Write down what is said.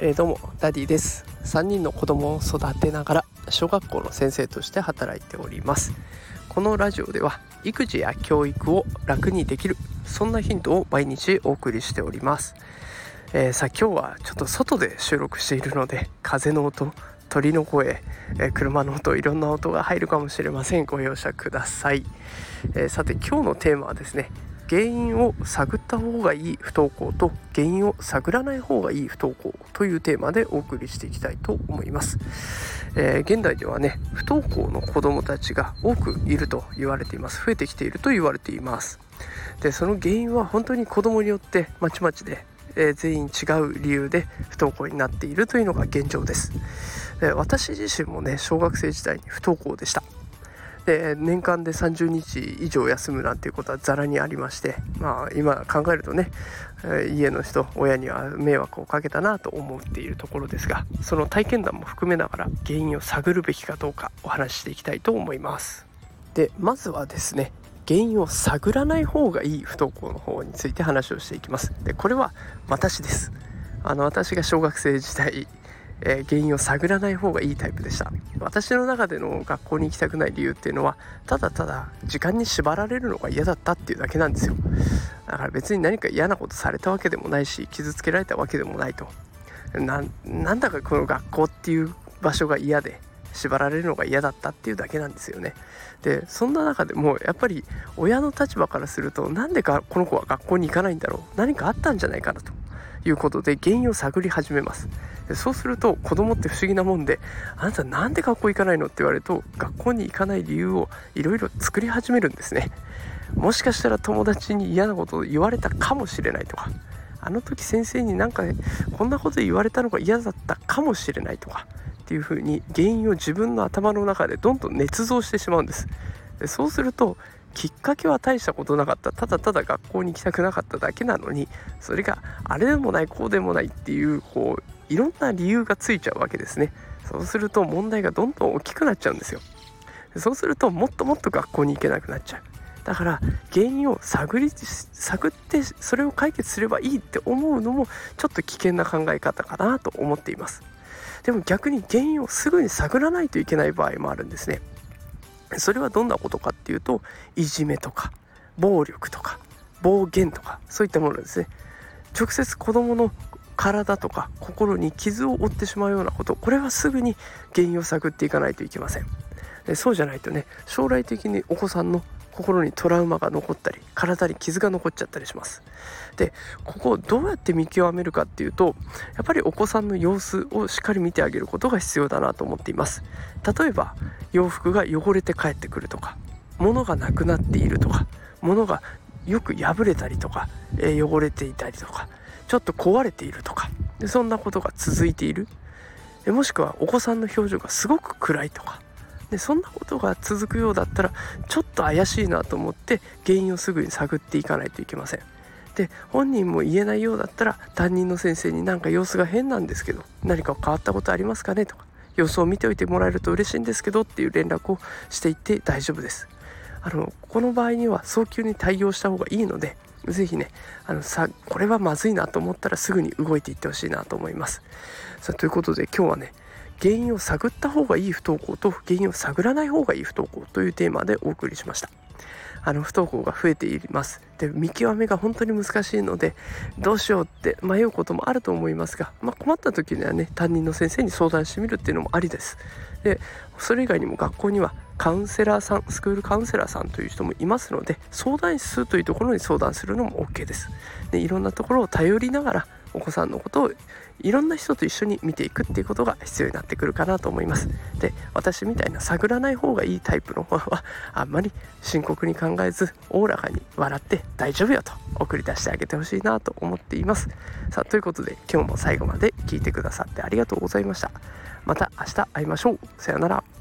えー、どうもダディです。3人の子供を育てながら小学校の先生として働いております。このラジオでは育児や教育を楽にできるそんなヒントを毎日お送りしております、えー、さあ今日はちょっと外で収録しているので風の音鳥の声、えー、車の音いろんな音が入るかもしれません。ご容赦ください、えー、さて今日のテーマはですね原因を探った方がいい不登校と原因を探らない方がいい不登校というテーマでお送りしていきたいと思います、えー、現代ではね不登校の子どもたちが多くいると言われています。増えてきていると言われています。でその原因は本当に子どもによってまちまちで、えー、全員違う理由で不登校になっているというのが現状です。で私自身もね小学生時代に不登校でした。で年間で30日以上休むなんていうことはざらにありましてまあ今考えるとね家の人親には迷惑をかけたなと思っているところですがその体験談も含めながら原因を探るべきかどうかお話ししていきたいと思います。でまずはですね原因を探らない方がいい不登校の方について話をしていきます。でこれは私です。あの私が小学生時代え、原因を探らない方がいいタイプでした。私の中での学校に行きたくない理由っていうのはただただ時間に縛られるのが嫌だったっていうだけなんですよ。だから別に何か嫌なことされたわけでもないし傷つけられたわけでもないと。なんだかこの学校っていう場所が嫌で縛られるのが嫌だったっていうだけなんですよね。でそんな中でもやっぱり親の立場からするとなんでかこの子は学校に行かないんだろう。何かあったんじゃないかなと。いうことで原因を探り始めます。そうすると子供って不思議なもんであなたなんで学校行かないの？って言われると学校に行かない理由をいろいろ作り始めるんですねもしかしたら友達に嫌なことを言われたかもしれないとかあの時先生になんか、ね、こんなこと言われたのが嫌だったかもしれないとかっていうふうに原因を自分の頭の中でどんどん捏造してしまうんです。でそうするときっかけは大したことなかった。ただただ学校に行きたくなかっただけなのにそれがあれでもないこうでもないっていうこういろんな理由がついちゃうわけですね。そうすると問題がどんどん大きくなっちゃうんですよ。そうするともっともっと学校に行けなくなっちゃう。だから原因を探り探ってそれを解決すればいいって思うのもちょっと危険な考え方かなと思っています。でも逆に原因をすぐに探らないといけない場合もあるんですね。それはどんなことかっていうといじめとか暴力とか暴言とかそういったものですね。直接子どもの体とか心に傷を負ってしまうようなことこれはすぐに原因を探っていかないといけません。そうじゃないとね将来的にお子さんの心にトラウマが残ったり体に傷が残っちゃったりします。でここをどうやって見極めるかっていうとやっぱりお子さんの様子をしっかり見てあげることが必要だなと思っています。例えば洋服が汚れて帰ってくるとか物がなくなっているとか物がよく破れたりとか、えー、汚れていたりとかちょっと壊れているとかでそんなことが続いている。もしくはお子さんの表情がすごく暗いとかでそんなことが続くようだったらちょっと怪しいなと思って原因をすぐに探っていかないといけません。で本人も言えないようだったら担任の先生になんか様子が変なんですけど何か変わったことありますかね？とか様子を見ておいてもらえると嬉しいんですけどっていう連絡をしていって大丈夫です。あのこの場合には早急に対応した方がいいので是非ねあのさこれはまずいなと思ったらすぐに動いていってほしいなと思います。さということで今日はね原因を探った方がいい不登校と原因を探らない方がいい不登校というテーマでお送りしました。あの不登校が増えています。で見極めが本当に難しいのでどうしようって迷うこともあると思いますが、まあ、困った時にはね担任の先生に相談してみるっていうのもありです。でそれ以外にも学校にはカウンセラーさんスクールカウンセラーさんという人もいますので相談室というところに相談するのも OK です。でいろんなところを頼りながらお子さんのことをいろんな人と一緒に見ていくっていうことが必要になってくるかなと思います。で私みたいな探らない方がいいタイプの方はあんまり深刻に考えずおおらかに笑って大丈夫よと送り出してあげてほしいなと思っています。さあということで今日も最後まで聞いてくださってありがとうございました。また明日会いましょう。さようなら。